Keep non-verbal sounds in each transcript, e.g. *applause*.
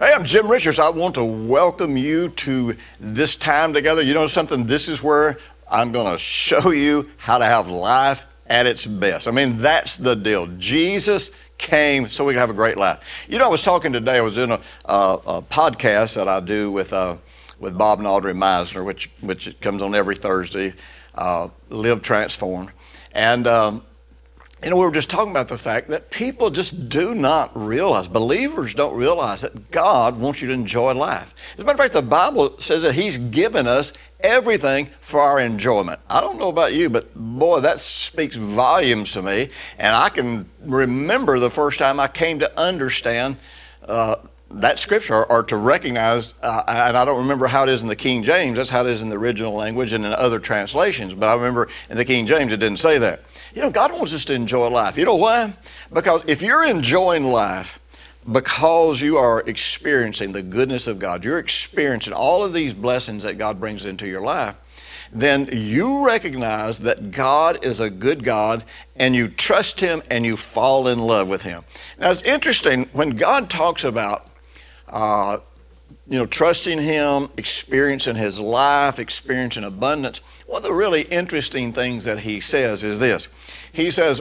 Hey, I'm Jim Richards. I want to welcome you to this time together. You know something? This is where I'm going to show you how to have life at its best. I mean, that's the deal. Jesus came so we could have a great life. You know, I was talking today, I was in a, a podcast that I do with, uh, with Bob and Audrey Meisner, which, which comes on every Thursday, uh, Live Transformed. And um, you know, we were just talking about the fact that people just do not realize, believers don't realize that God wants you to enjoy life. As a matter of fact, the Bible says that He's given us everything for our enjoyment. I don't know about you, but boy, that speaks volumes to me. And I can remember the first time I came to understand uh, that scripture or, to recognize, uh, and I don't remember how it is in the King James, that's how it is in the original language and in other translations, but I remember in the King James it didn't say that. You know, God wants us to enjoy life. You know why? Because if you're enjoying life, because you are experiencing the goodness of God, you're experiencing all of these blessings that God brings into your life, then you recognize that God is a good God and you trust Him and you fall in love with Him. Now, it's interesting when God talks about, uh, you know, trusting Him, experiencing His life, experiencing abundance. One of the really interesting things that He says is this he says,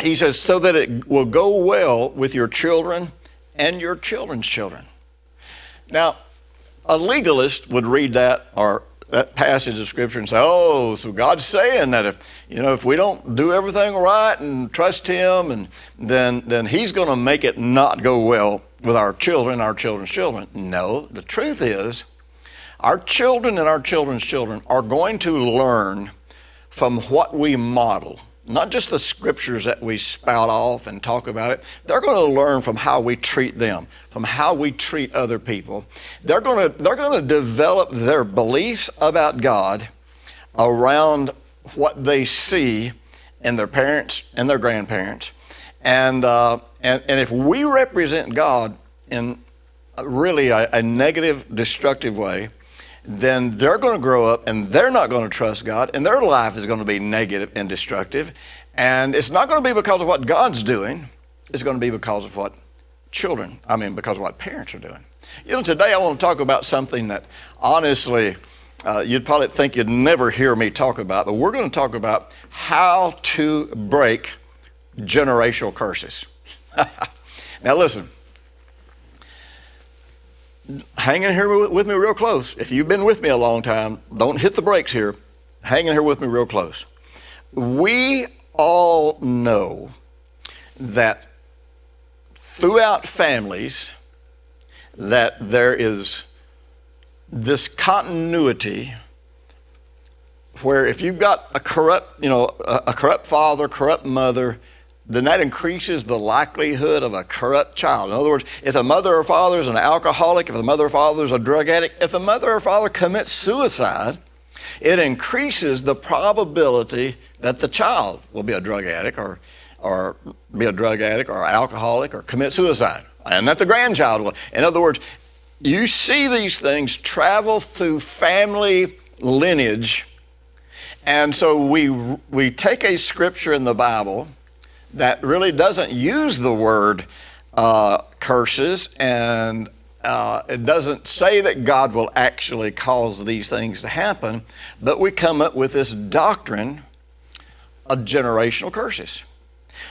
he says, so that it will go well with your children and your children's children. Now, a legalist would read that or that passage of scripture and say, "Oh, so God's saying that if you know if we don't do everything right and trust Him, and then then He's going to make it not go well with our children, our children's children." No, the truth is, our children and our children's children are going to learn from what we model not just the scriptures that we spout off and talk about it. They're going to learn from how we treat them, from how we treat other people. They're going to, they're going to develop their beliefs about God around what they see in their parents and their grandparents. And, uh, and, and if we represent God in really a, a negative, destructive way, then they're going to grow up and they're not going to trust God, and their life is going to be negative and destructive. And it's not going to be because of what God's doing, it's going to be because of what children, I mean, because of what parents are doing. You know, today I want to talk about something that honestly, uh, you'd probably think you'd never hear me talk about, but we're going to talk about how to break generational curses. *laughs* now, listen hang in here with me real close. If you've been with me a long time, don't hit the brakes here. Hang in here with me real close. We all know that throughout families that there is this continuity where if you've got a corrupt, you know, a, a corrupt father, corrupt mother, then that increases the likelihood of a corrupt child. In other words, if a mother or father is an alcoholic, if the mother or father is a drug addict, if the mother or father commits suicide, it increases the probability that the child will be a drug addict or, or be a drug addict or alcoholic or commit suicide, and that the grandchild will. In other words, you see these things travel through family lineage, and so we, we take a scripture in the Bible that really doesn't use the word uh, curses and uh, it doesn't say that God will actually cause these things to happen, but we come up with this doctrine of generational curses.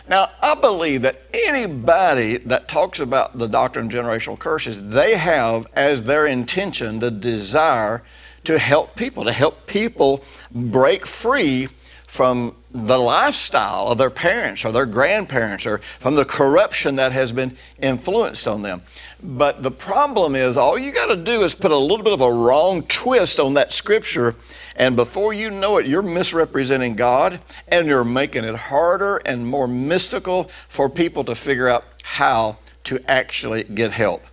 Now, I believe that anybody that talks about the doctrine of generational curses, they have as their intention the desire to help people, to help people break free from the lifestyle of their parents or their grandparents or from the corruption that has been influenced on them. But the problem is, all you got to do is put a little bit of a wrong twist on that scripture, and before you know it, you're misrepresenting God and you're making it harder and more mystical for people to figure out how to actually get help.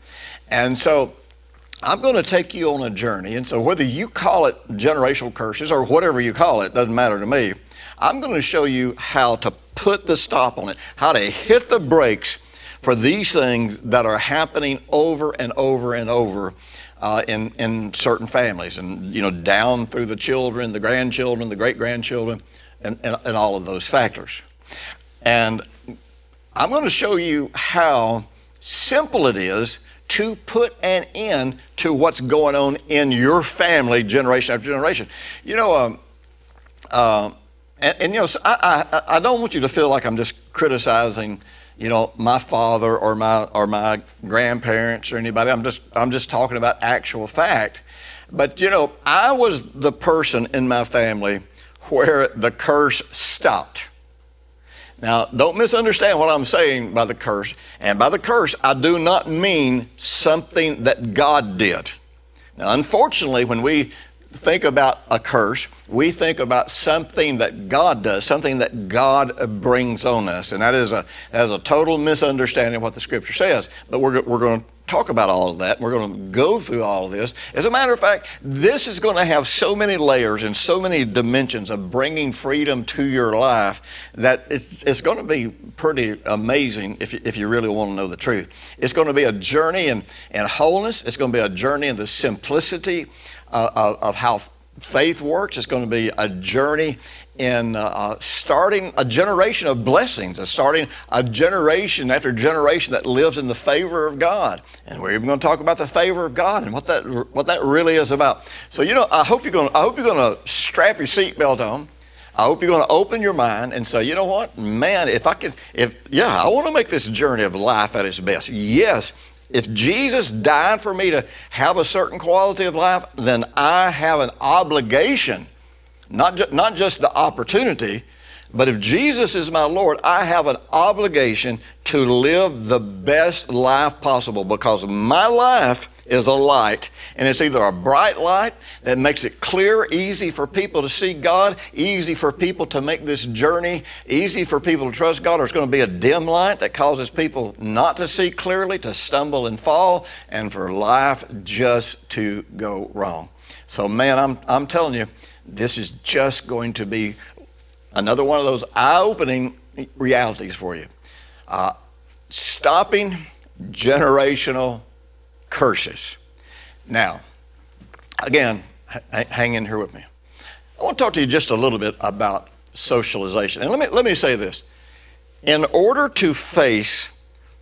And so, I'm going to take you on a journey. And so, whether you call it generational curses or whatever you call it, doesn't matter to me. I'm going to show you how to put the stop on it, how to hit the brakes for these things that are happening over and over and over uh, in, in certain families and, you know, down through the children, the grandchildren, the great grandchildren, and, and, and all of those factors. And I'm going to show you how simple it is to put an end to what's going on in your family generation after generation. You know, um, uh, and, and, you know, I, I, I don't want you to feel like I'm just criticizing, you know, my father or my or my grandparents or anybody. I'm just I'm just talking about actual fact. But you know, I was the person in my family where the curse stopped. Now, don't misunderstand what I'm saying by the curse. And by the curse, I do not mean something that God did. Now, unfortunately, when we think about a curse, we think about something that God does, something that God brings on us. And that is a, that is a total misunderstanding of what the Scripture says. But we're, we're going to talk about all of that. We're going to go through all of this. As a matter of fact, this is going to have so many layers and so many dimensions of bringing freedom to your life that it's, it's going to be pretty amazing if you, if you really want to know the truth. It's going to be a journey in, in wholeness, it's going to be a journey in the simplicity of, of how faith works. It's going to be a journey in uh, uh, starting a generation of blessings, and starting a generation after generation that lives in the favor of God. And we're even going to talk about the favor of God and what that what that really is about. So you know, I hope you're going. I hope you're going to strap your seatbelt on. I hope you're going to open your mind and say, you know what, man, if I can, if yeah, I want to make this journey of life at its best. Yes, if Jesus died for me to have a certain quality of life, then I have an obligation not, ju- not just the opportunity, but if Jesus is my Lord, I have an obligation to live the best life possible because my life is a light. And it's either a bright light that makes it clear, easy for people to see God, easy for people to make this journey, easy for people to trust God, or it's going to be a dim light that causes people not to see clearly, to stumble and fall, and for life just to go wrong. So, man, I'm, I'm telling you, this is just going to be another one of those eye opening realities for you. Uh, stopping generational curses. Now, again, h- hang in here with me. I want to talk to you just a little bit about socialization. And let me, let me say this. In order to face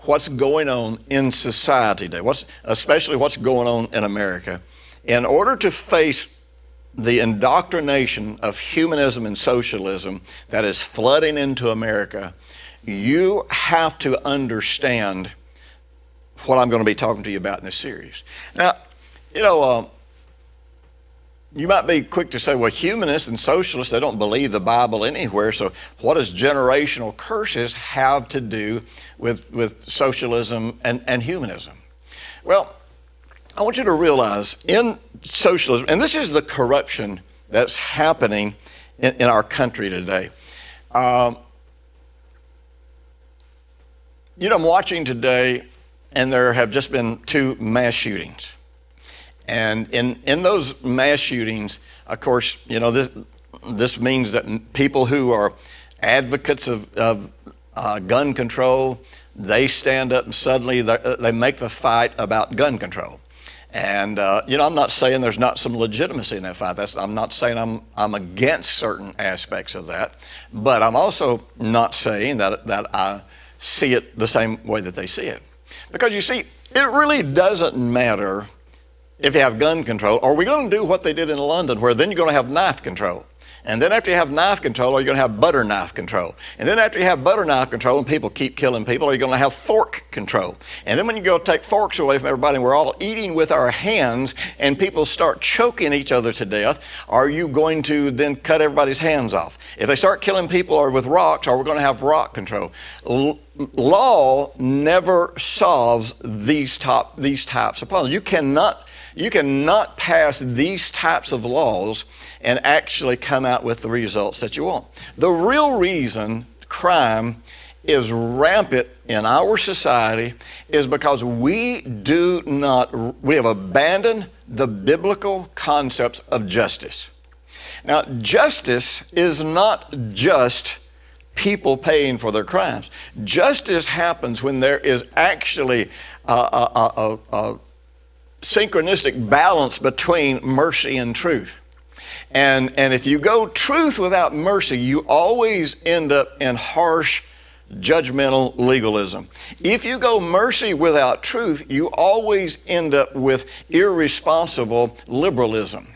what's going on in society today, what's, especially what's going on in America, in order to face the indoctrination of humanism and socialism that is flooding into America, you have to understand what I'm going to be talking to you about in this series. Now, you know, uh, you might be quick to say, well, humanists and socialists, they don't believe the Bible anywhere, so what does generational curses have to do with, with socialism and, and humanism? Well, I want you to realize in socialism, and this is the corruption that's happening in, in our country today. Um, you know, I'm watching today, and there have just been two mass shootings. And in, in those mass shootings, of course, you know, this, this means that people who are advocates of, of uh, gun control, they stand up and suddenly they make the fight about gun control. And, uh, you know, I'm not saying there's not some legitimacy in that fight. That's, I'm not saying I'm, I'm against certain aspects of that. But I'm also not saying that, that I see it the same way that they see it. Because you see, it really doesn't matter if you have gun control. Are we going to do what they did in London, where then you're going to have knife control? And then after you have knife control, are you going to have butter knife control? And then after you have butter knife control and people keep killing people, are you going to have fork control? And then when you go take forks away from everybody and we're all eating with our hands and people start choking each other to death, are you going to then cut everybody's hands off? If they start killing people or with rocks, are we going to have rock control? L- law never solves these top these types of problems. You cannot you cannot pass these types of laws and actually come out with the results that you want. The real reason crime is rampant in our society is because we do not, we have abandoned the biblical concepts of justice. Now, justice is not just people paying for their crimes. Justice happens when there is actually a, a, a, a synchronistic balance between mercy and truth. And, and if you go truth without mercy, you always end up in harsh, judgmental legalism. If you go mercy without truth, you always end up with irresponsible liberalism.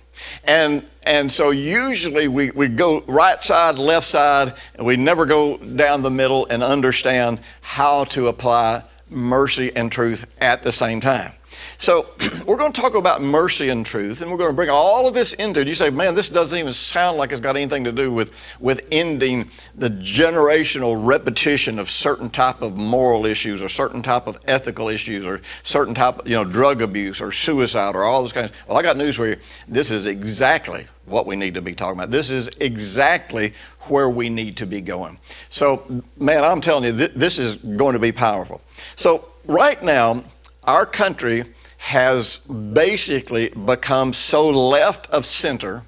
And, and so usually we, we go right side, left side, and we never go down the middle and understand how to apply mercy and truth at the same time. So *clears throat* we're going to talk about mercy and truth, and we're going to bring all of this into it. You say, man, this doesn't even sound like it's got anything to do with, with ending the generational repetition of certain type of moral issues or certain type of ethical issues or certain type of, you know, drug abuse or suicide or all those kinds. Well, I got news for you. This is exactly what we need to be talking about. This is exactly where we need to be going. So, man, I'm telling you, th- this is going to be powerful. So, right now, our country has basically become so left of center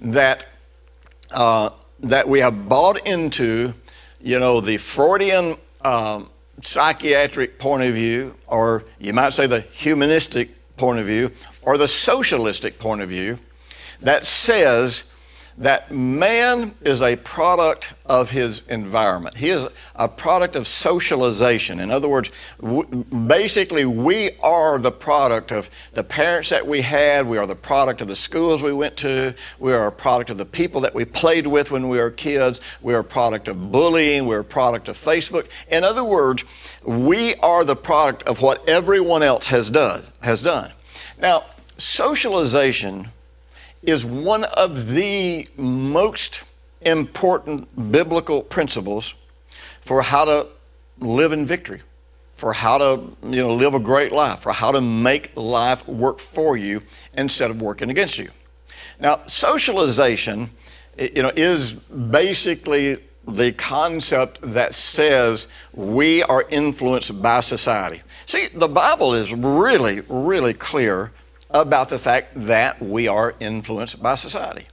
that uh, that we have bought into, you know, the Freudian um, psychiatric point of view, or you might say the humanistic point of view, or the socialistic point of view, that says that man is a product of his environment. He is a product of socialization. In other words, w- basically, we are the product of the parents that we had, we are the product of the schools we went to, we are a product of the people that we played with when we were kids, we are a product of bullying, we're a product of Facebook. In other words, we are the product of what everyone else has done. Has done. Now, socialization is one of the most important biblical principles for how to live in victory, for how to you know, live a great life, for how to make life work for you instead of working against you. Now, socialization you know, is basically the concept that says we are influenced by society. See, the Bible is really, really clear about the fact that we are influenced by society.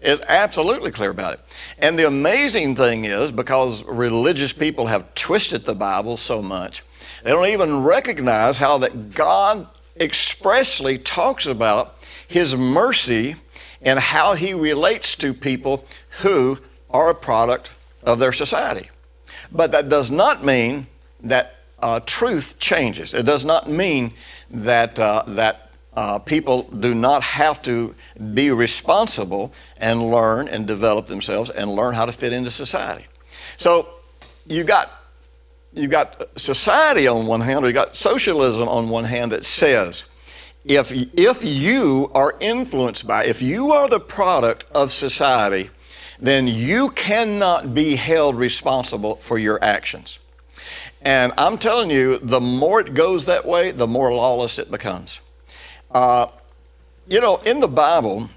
It's absolutely clear about it. And the amazing thing is, because religious people have twisted the Bible so much, they don't even recognize how that God expressly talks about His mercy and how He relates to people who are a product of their society. But that does not mean that uh, truth changes. It does not mean that, uh, that uh, people do not have to be responsible and learn and develop themselves and learn how to fit into society. So you got you got society on one hand, or you got socialism on one hand that says if if you are influenced by, if you are the product of society, then you cannot be held responsible for your actions. And I'm telling you, the more it goes that way, the more lawless it becomes. Uh, you know, in the Bible,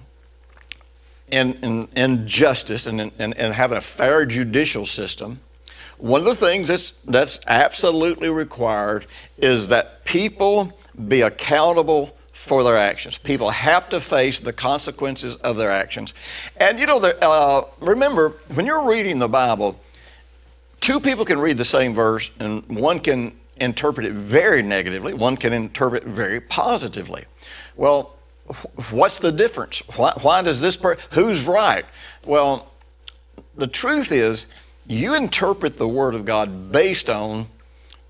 in, in, in justice and, in, and having a fair judicial system, one of the things that's, that's absolutely required is that people be accountable for their actions. People have to face the consequences of their actions. And you know, uh, remember, when you're reading the Bible, two people can read the same verse and one can interpret it very negatively, one can interpret it very positively. Well, what's the difference? Why, why does this person, who's right? Well, the truth is, you interpret the Word of God based on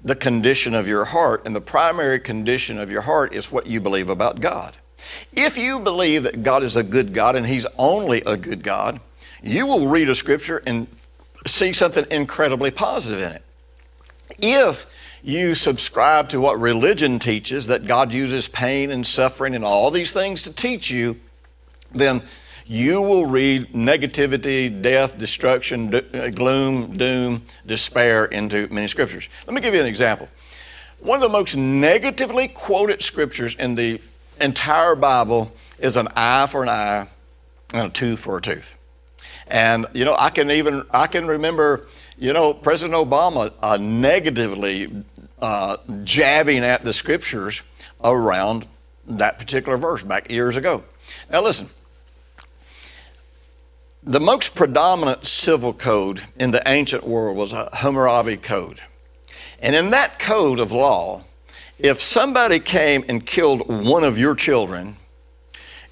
the condition of your heart, and the primary condition of your heart is what you believe about God. If you believe that God is a good God and He's only a good God, you will read a scripture and see something incredibly positive in it. If you subscribe to what religion teaches, that God uses pain and suffering and all these things to teach you, then you will read negativity, death, destruction, uh, gloom, doom, despair into many scriptures. Let me give you an example. One of the most negatively quoted scriptures in the entire Bible is an eye for an eye and a tooth for a tooth. And you know, I can even I can remember You know, President Obama uh, negatively uh, jabbing at the scriptures around that particular verse back years ago. Now, listen. The most predominant civil code in the ancient world was a Hammurabi code. And in that code of law, if somebody came and killed one of your children,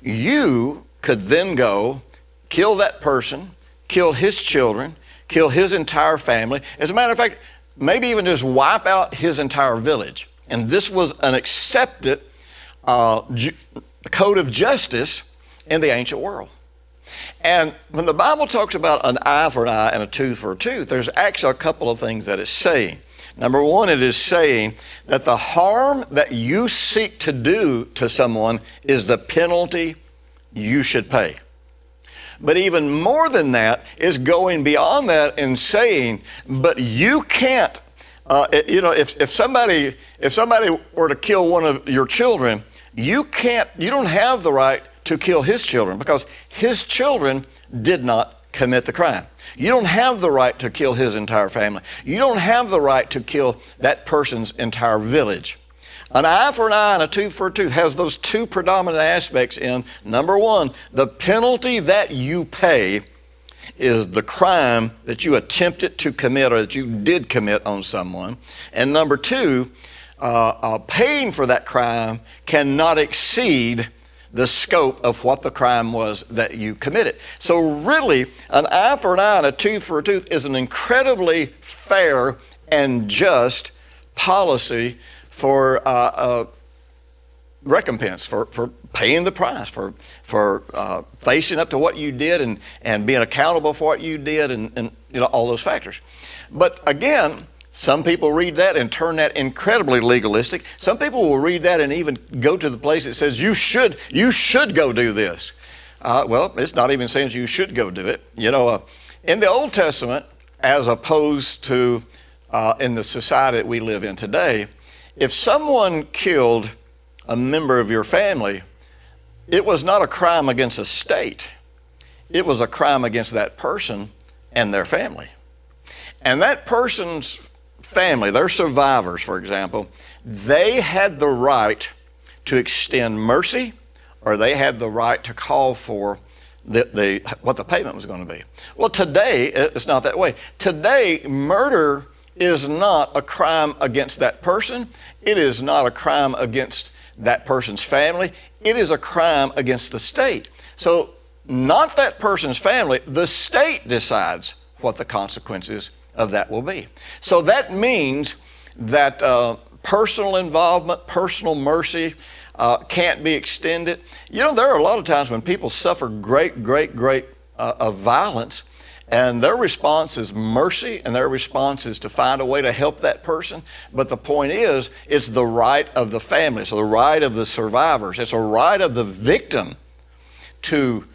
you could then go kill that person, kill his children, kill his entire family. As a matter of fact, maybe even just wipe out his entire village. And this was an accepted uh, ju- code of justice in the ancient world. And when the Bible talks about an eye for an eye and a tooth for a tooth, there's actually a couple of things that it's saying. Number one, it is saying that the harm that you seek to do to someone is the penalty you should pay. But even more than that is going beyond that and saying, but you can't, uh, you know, if, if somebody if somebody were to kill one of your children, you can't, you don't have the right to kill his children because his children did not commit the crime. You don't have the right to kill his entire family. You don't have the right to kill that person's entire village. An eye for an eye and a tooth for a tooth has those two predominant aspects in number one, the penalty that you pay is the crime that you attempted to commit or that you did commit on someone. And number two, uh, uh, paying for that crime cannot exceed the scope of what the crime was that you committed. So, really, an eye for an eye and a tooth for a tooth is an incredibly fair and just policy for uh, uh, recompense, for, for paying the price, for, for uh, facing up to what you did and, and being accountable for what you did, and, and you know, all those factors. But again, some people read that and turn that incredibly legalistic. Some people will read that and even go to the place that says you should you should go do this. Uh, well, it's not even saying you should go do it. You know, uh, in the Old Testament, as opposed to uh, in the society that we live in today, if someone killed a member of your family, it was not a crime against a state. It was a crime against that person and their family. And that person's family, their survivors, for example, they had the right to extend mercy or they had the right to call for the, the, what the payment was going to be. Well, today, it's not that way. Today, murder is not a crime against that person, it is not a crime against that person's family, it is a crime against the state. So, not that person's family, the state decides what the consequences of that will be. So that means that uh, personal involvement, personal mercy uh, can't be extended. You know, there are a lot of times when people suffer great, great, great uh, of violence, and their response is mercy, and their response is to find a way to help that person. But the point is, it's the right of the family, it's the right of the survivors, it's a right of the victim to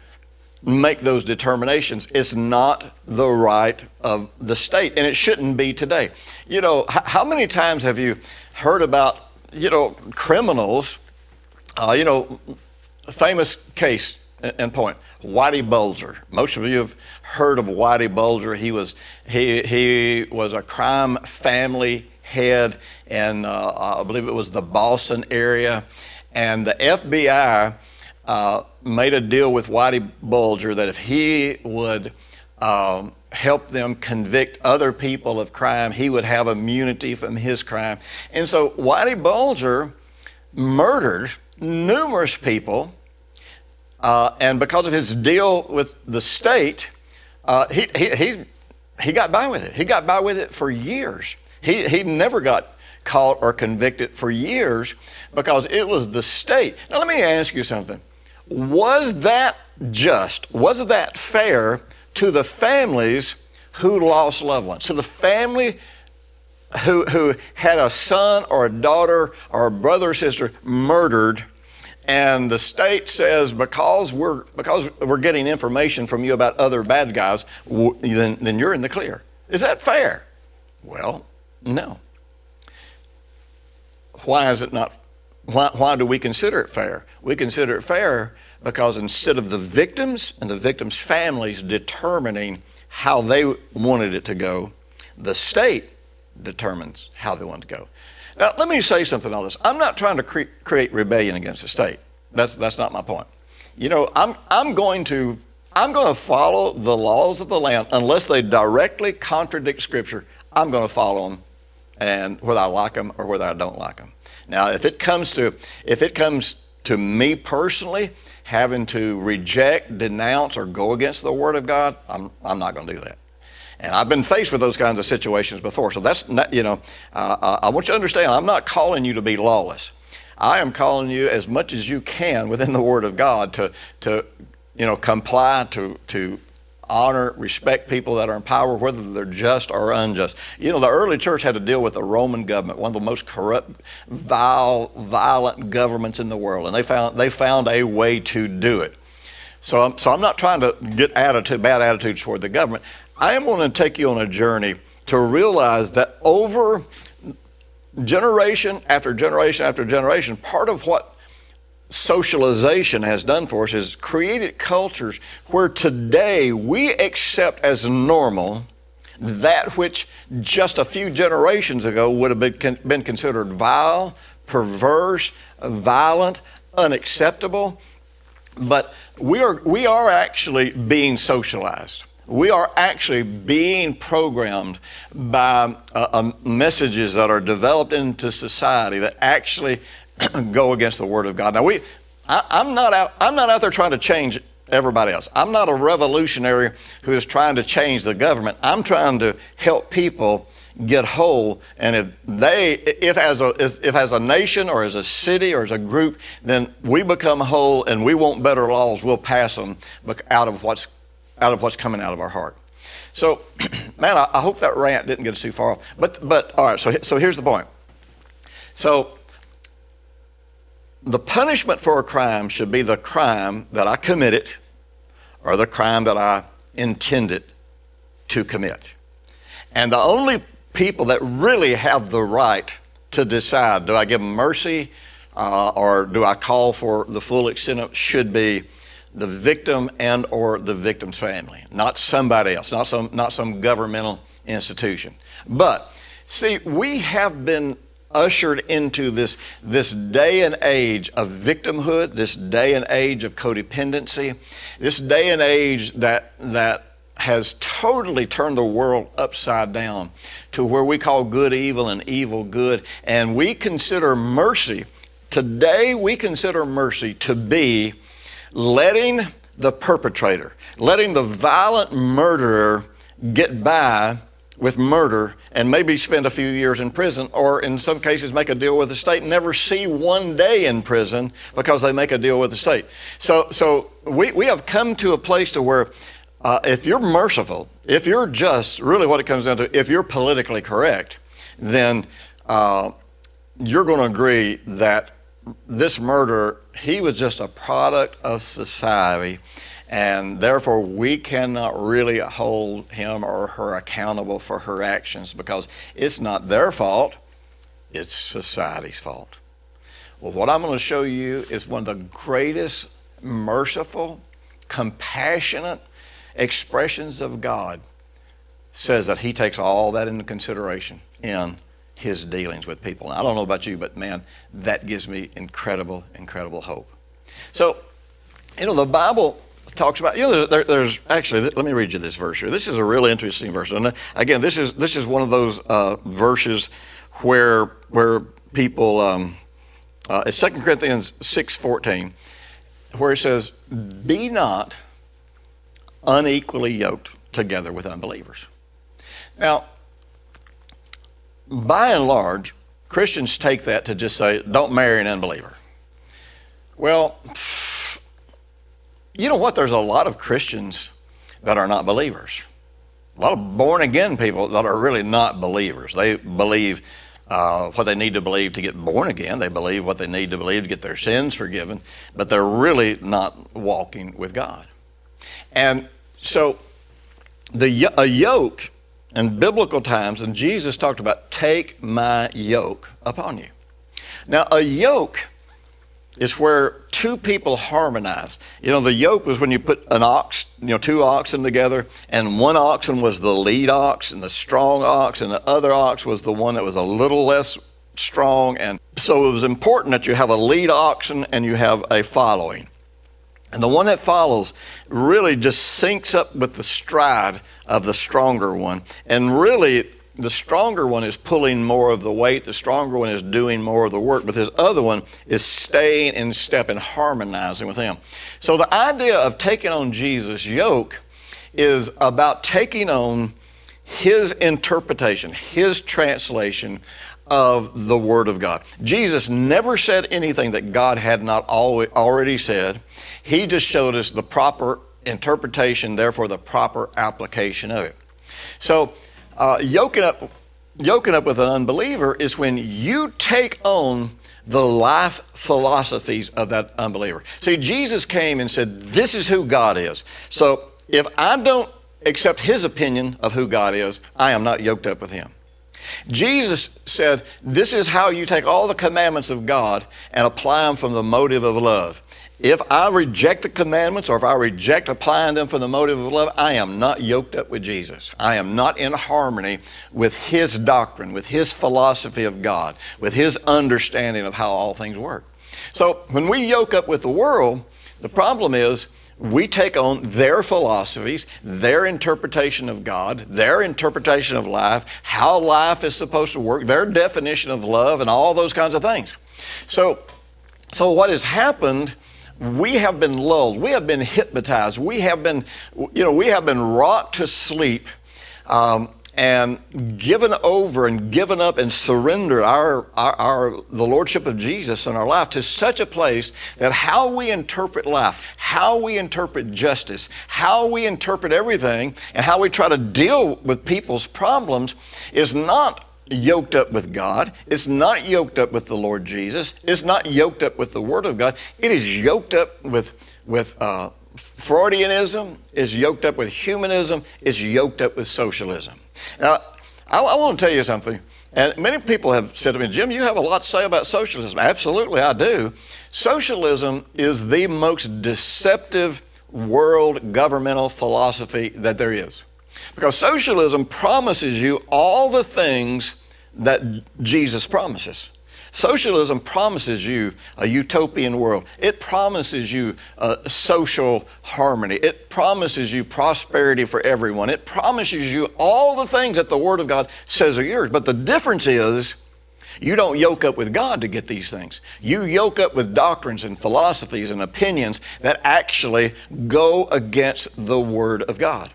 make those determinations. It's not the right of the state, and it shouldn't be today. You know, how many times have you heard about, you know, criminals, uh, you know, famous case and point, Whitey Bulger. Most of you have heard of Whitey Bulger. He was, he, he was a crime family head in, uh, I believe it was the Boston area, and the FBI uh, made a deal with Whitey Bulger that if he would um, help them convict other people of crime, he would have immunity from his crime. And so Whitey Bulger murdered numerous people, uh, and because of his deal with the state, uh, he, he, he, he got by with it. He got by with it for years. He, he never got caught or convicted for years because it was the state. Now, let me ask you something. Was that just? Was that fair to the families who lost loved ones? To the family who, who had a son or a daughter or a brother or sister murdered, and the state says because we're, because we're getting information from you about other bad guys, then, then you're in the clear. Is that fair? Well, no. Why is it not why, why do we consider it fair? We consider it fair because instead of the victims and the victims' families determining how they wanted it to go, The state determines how they want to go. Now, let me say something on this. I'm not trying to cre- create rebellion against the state. That's, that's not my point. You know, I'm, I'm going to I'm going to follow the laws of the land unless they directly contradict Scripture. I'm going to follow them, and whether I like them or whether I don't like them. Now, if it comes to if it comes to me personally having to reject, denounce, or go against the Word of God, I'm I'm not going to do that. And I've been faced with those kinds of situations before. So that's not, you know, uh, I want you to understand. I'm not calling you to be lawless. I am calling you as much as you can within the Word of God to to you know, comply to, to honor, respect people that are in power, whether they're just or unjust. You know, the early church had to deal with the Roman government, one of the most corrupt, vile, violent governments in the world, and they found they found a way to do it. So, I'm, so I'm not trying to get attitude, bad attitudes toward the government. I am going to take you on a journey to realize that over generation after generation after generation, part of what socialization has done for us is created cultures where today we accept as normal that which just a few generations ago would have been, been considered vile, perverse, violent, unacceptable. But we are, we are actually being socialized. We are actually being programmed by uh, uh, messages that are developed into society that actually *clears throat* go against the Word of God. Now, we, I, am not out, I'm not out there trying to change everybody else. I'm not a revolutionary who is trying to change the government. I'm trying to help people get whole. And if they, if as a, if as a nation or as a city or as a group, then we become whole and we want better laws, we'll pass them out of what's, out of what's coming out of our heart. So, *clears throat* man, I, I hope that rant didn't get us too far off. But, but all right. So, so here's the point. So the punishment for a crime should be the crime that I committed or the crime that I intended to commit. And the only people that really have the right to decide do I give them mercy uh, or do I call for the full extent of should be the victim and or the victim's family, not somebody else, not some, not some governmental institution. But see, we have been ushered into this, this day and age of victimhood, this day and age of codependency, this day and age that, that has totally turned the world upside down to where we call good evil and evil good. And we consider mercy, today we consider mercy to be letting the perpetrator, letting the violent murderer get by with murder and maybe spend a few years in prison, or in some cases make a deal with the state never see one day in prison because they make a deal with the state. So, so we, we have come to a place to where uh, if you're merciful, if you're just, really what it comes down to, if you're politically correct, then uh, you're going to agree that this murder, he was just a product of society and therefore, we cannot really hold him or her accountable for her actions because it's not their fault, it's society's fault. Well, what I'm going to show you is one of the greatest merciful, compassionate expressions of God says that he takes all that into consideration in his dealings with people. I don't know about you, but man, that gives me incredible, incredible hope. So, you know, the Bible talks about, you know, there, there's actually, let me read you this verse here. This is a really interesting verse. And uh, again, this is, this is one of those uh, verses where, where people, um, uh, it's 2 Corinthians 6.14, where it says, be not unequally yoked together with unbelievers. Now, by and large, Christians take that to just say, don't marry an unbeliever. Well, you know what? There's a lot of Christians that are not believers. A lot of born again people that are really not believers. They believe uh, what they need to believe to get born again. They believe what they need to believe to get their sins forgiven, but they're really not walking with God. And so, the a yoke in biblical times, and Jesus talked about take my yoke upon you. Now, a yoke is where two people harmonize. You know, the yoke was when you put an ox, you know, two oxen together, and one oxen was the lead ox and the strong ox, and the other ox was the one that was a little less strong. And so it was important that you have a lead oxen and you have a following. And the one that follows really just syncs up with the stride of the stronger one. And really, the stronger one is pulling more of the weight, the stronger one is doing more of the work, but this other one is staying in step and harmonizing with him. So the idea of taking on Jesus' yoke is about taking on his interpretation, his translation of the Word of God. Jesus never said anything that God had not already said. He just showed us the proper interpretation, therefore, the proper application of it. So, uh, yoking, up, yoking up with an unbeliever is when you take on the life philosophies of that unbeliever. See, Jesus came and said, This is who God is. So, if I don't accept his opinion of who God is, I am not yoked up with him. Jesus said, This is how you take all the commandments of God and apply them from the motive of love. If I reject the commandments or if I reject applying them for the motive of love, I am not yoked up with Jesus. I am not in harmony with His doctrine, with His philosophy of God, with His understanding of how all things work. So when we yoke up with the world, the problem is we take on their philosophies, their interpretation of God, their interpretation of life, how life is supposed to work, their definition of love, and all those kinds of things. So, so what has happened? We have been lulled. We have been hypnotized. We have been, you know, we have been rocked to sleep. Um, and given over and given up and surrendered our, our, our, the lordship of Jesus in our life to such a place that how we interpret life, how we interpret justice, how we interpret everything, and how we try to deal with people's problems is not yoked up with God. It's not yoked up with the Lord Jesus. It's not yoked up with the Word of God. It is yoked up with with uh, Freudianism. Is yoked up with humanism. Is yoked up with socialism. Now, I, I want to tell you something. And many people have said to me, Jim, you have a lot to say about socialism. Absolutely, I do. Socialism is the most deceptive world governmental philosophy that there is. Because socialism promises you all the things that Jesus promises. Socialism promises you a utopian world. It promises you a social harmony. It promises you prosperity for everyone. It promises you all the things that the Word of God says are yours. But the difference is, you don't yoke up with God to get these things. You yoke up with doctrines and philosophies and opinions that actually go against the Word of God.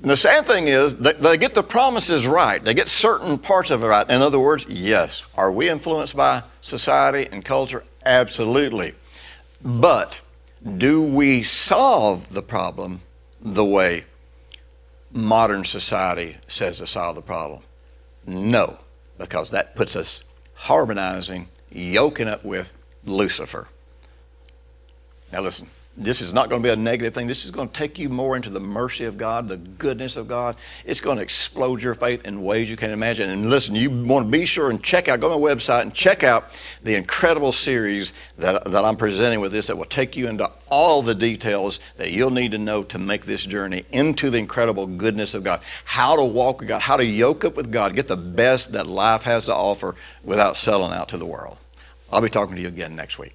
And the sad thing is, they get the promises right. They get certain parts of it right. In other words, yes. Are we influenced by society and culture? Absolutely. But do we solve the problem the way modern society says to solve the problem? No, because that puts us harmonizing, yoking up with Lucifer. Now, listen, this is not going to be a negative thing. This is going to take you more into the mercy of God, the goodness of God. It's going to explode your faith in ways you can't imagine. And listen, you want to be sure and check out, go to my website and check out the incredible series that, that I'm presenting with this that will take you into all the details that you'll need to know to make this journey into the incredible goodness of God. How to walk with God, how to yoke up with God, get the best that life has to offer without selling out to the world. I'll be talking to you again next week.